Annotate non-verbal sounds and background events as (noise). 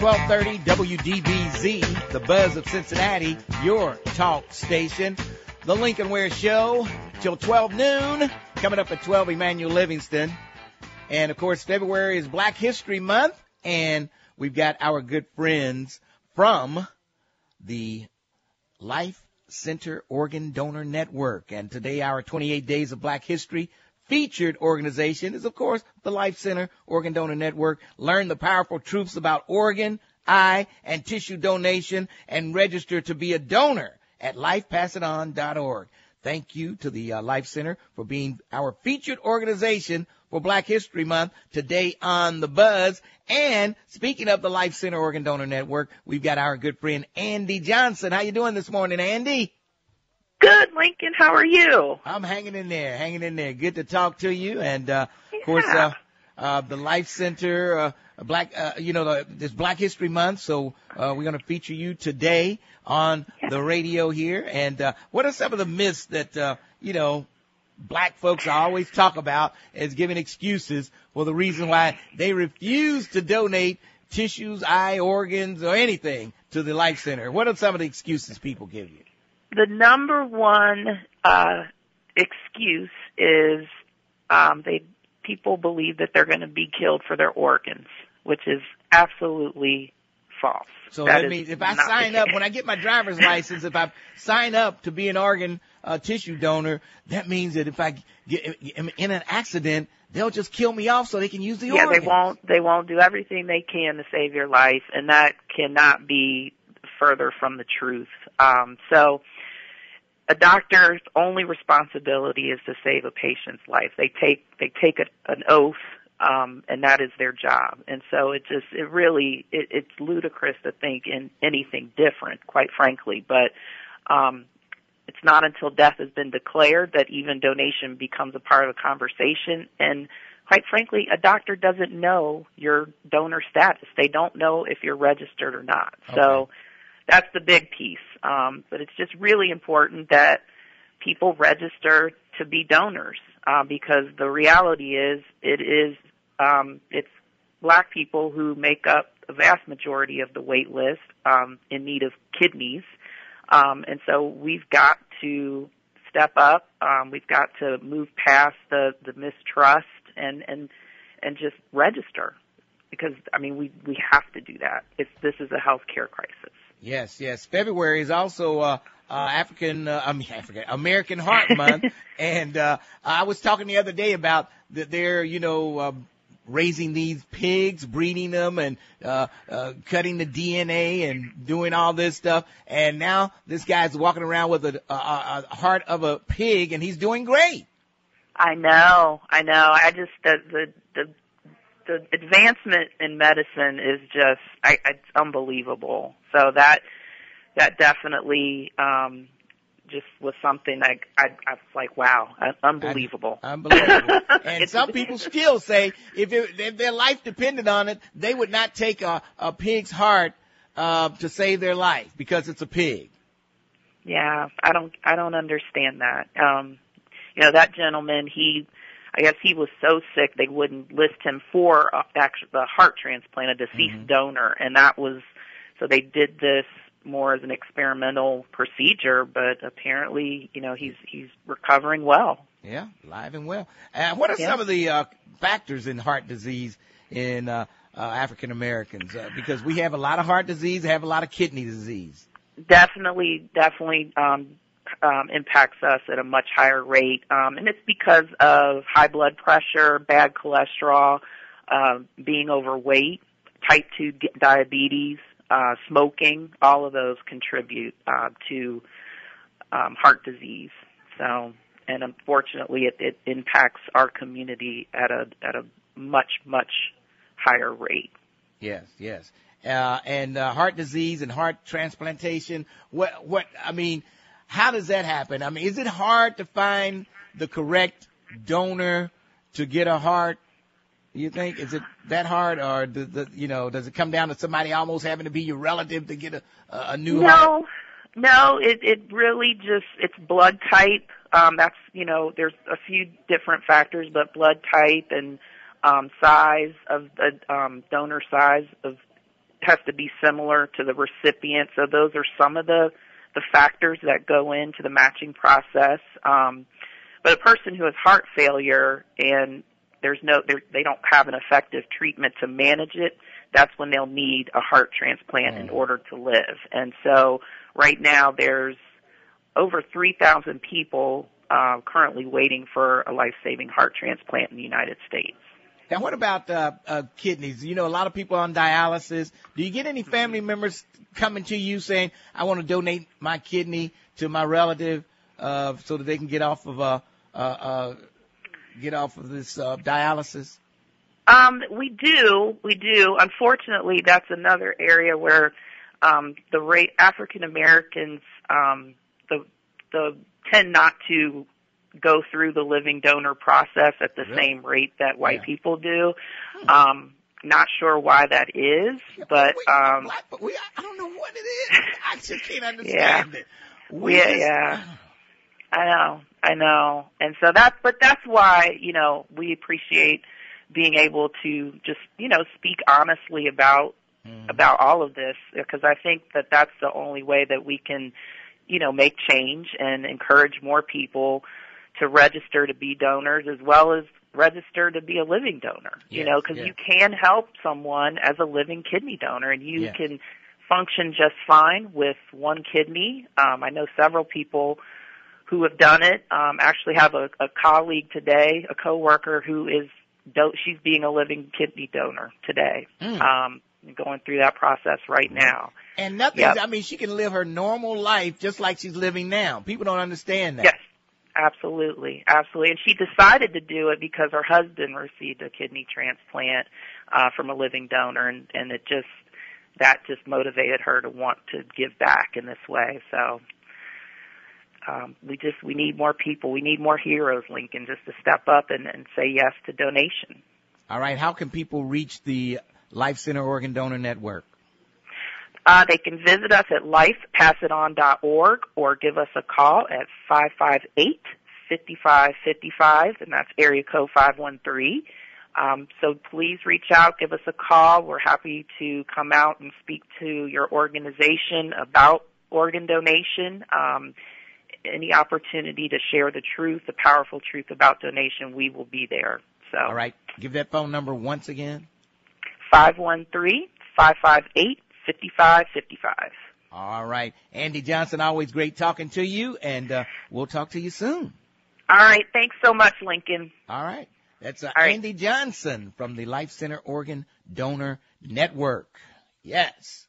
1230 WDBZ, the buzz of Cincinnati, your talk station. The Lincoln Ware Show till 12 noon. Coming up at 12, Emmanuel Livingston. And of course, February is Black History Month, and we've got our good friends from the Life Center Organ Donor Network. And today, our 28 Days of Black History featured organization is, of course, the Life Center Organ Donor Network. Learn the powerful truths about organ, eye, and tissue donation and register to be a donor at lifepassiton.org. Thank you to the uh, Life Center for being our featured organization for Black History Month today on the Buzz. And speaking of the Life Center Organ Donor Network, we've got our good friend Andy Johnson. How you doing this morning, Andy? Good, Lincoln. How are you? I'm hanging in there, hanging in there. Good to talk to you. And, uh, of course, uh, uh, the Life Center, uh, Black, uh, you know, the, this Black History Month. So, uh, we're going to feature you today on yeah. the radio here. And, uh, what are some of the myths that, uh, you know, black folks always talk about as giving excuses for the reason why they refuse to donate tissues, eye organs, or anything to the Life Center? What are some of the excuses people give you? The number one uh, excuse is um, they people believe that they're going to be killed for their organs, which is absolutely false. So that, that means if I sign up when I get my driver's (laughs) license, if I sign up to be an organ uh, tissue donor, that means that if I get in an accident, they'll just kill me off so they can use the yeah, organs. Yeah, they won't. They won't do everything they can to save your life, and that cannot be further from the truth. Um, so a doctor's only responsibility is to save a patient's life. They take they take a, an oath, um, and that is their job. And so it just it really it, it's ludicrous to think in anything different, quite frankly. But um, it's not until death has been declared that even donation becomes a part of the conversation. And quite frankly, a doctor doesn't know your donor status. They don't know if you're registered or not. Okay. So that's the big piece. Um, but it's just really important that people register to be donors uh, because the reality is it is um, it's black people who make up the vast majority of the wait list um, in need of kidneys, um, and so we've got to step up. Um, we've got to move past the the mistrust and and and just register because I mean we we have to do that. It's this is a healthcare crisis. Yes, yes. February is also uh, uh, African, uh, I mean African American Heart (laughs) Month, and uh, I was talking the other day about that they're you know uh, raising these pigs, breeding them, and uh, uh, cutting the DNA and doing all this stuff, and now this guy's walking around with a, a, a heart of a pig, and he's doing great. I know, I know. I just the the the the advancement in medicine is just I, it's unbelievable. So that that definitely um, just was something like I, I was like, wow, unbelievable, unbelievable. (laughs) and some people still say if, it, if their life depended on it, they would not take a, a pig's heart uh, to save their life because it's a pig. Yeah, I don't I don't understand that. Um, you know that gentleman he I guess he was so sick they wouldn't list him for uh, actually the heart transplant, a deceased mm-hmm. donor, and that was so they did this more as an experimental procedure, but apparently, you know, he's he's recovering well. Yeah, live and well. And what are yeah. some of the uh, factors in heart disease in uh, uh, African Americans? Uh, because we have a lot of heart disease, have a lot of kidney disease. Definitely, definitely um, um, impacts us at a much higher rate, um, and it's because of high blood pressure, bad cholesterol, uh, being overweight, type 2 diabetes, uh, smoking, all of those contribute uh, to um, heart disease. So, and unfortunately, it, it impacts our community at a at a much much higher rate. Yes, yes. Uh, and uh, heart disease and heart transplantation. What what I mean how does that happen? I mean, is it hard to find the correct donor to get a heart? Do you think is it that hard, or does the, you know does it come down to somebody almost having to be your relative to get a a new no, heart? No, it it really just it's blood type. Um, that's you know there's a few different factors, but blood type and um, size of the um, donor size of has to be similar to the recipient. So those are some of the the factors that go into the matching process. Um, but a person who has heart failure and there's no they don't have an effective treatment to manage it, that's when they'll need a heart transplant mm. in order to live. And so right now there's over 3,000 people uh, currently waiting for a life-saving heart transplant in the United States. And what about uh, uh, kidneys? You know, a lot of people on dialysis. Do you get any family members coming to you saying, "I want to donate my kidney to my relative uh, so that they can get off of uh, uh, uh, get off of this uh, dialysis?" Um, we do, we do. Unfortunately, that's another area where um, the rate African Americans um, the the tend not to go through the living donor process at the really? same rate that white yeah. people do. Hmm. Um, not sure why that is, yeah, but um, black, but we, I don't know what it is. I just can't (laughs) understand yeah. it. We yeah, just, yeah. I know, I know, and so that's, but that's why you know we appreciate being able to just you know speak honestly about mm. about all of this because I think that that's the only way that we can you know make change and encourage more people to register to be donors as well as register to be a living donor. Yes, you know, because yes. you can help someone as a living kidney donor, and you yes. can function just fine with one kidney. Um, I know several people who have done it. Um, actually, have a, a colleague today, a coworker who is do- she's being a living kidney donor today. Mm. Um, going through that process right now. And nothing. Yep. I mean, she can live her normal life just like she's living now. People don't understand that. Yes. Absolutely, absolutely. And she decided to do it because her husband received a kidney transplant uh, from a living donor, and, and it just that just motivated her to want to give back in this way. So um, we just we need more people. We need more heroes, Lincoln, just to step up and, and say yes to donation. All right. How can people reach the Life Center Organ Donor Network? Uh, they can visit us at lifepassiton.org or give us a call at 558 5555, and that's area code 513. Um, so please reach out, give us a call. We're happy to come out and speak to your organization about organ donation. Um, any opportunity to share the truth, the powerful truth about donation, we will be there. So, all right, give that phone number once again. Five one three five five eight 5555. All right. Andy Johnson, always great talking to you, and uh, we'll talk to you soon. All right. Thanks so much, Lincoln. All right. That's uh, Andy Johnson from the Life Center Organ Donor Network. Yes.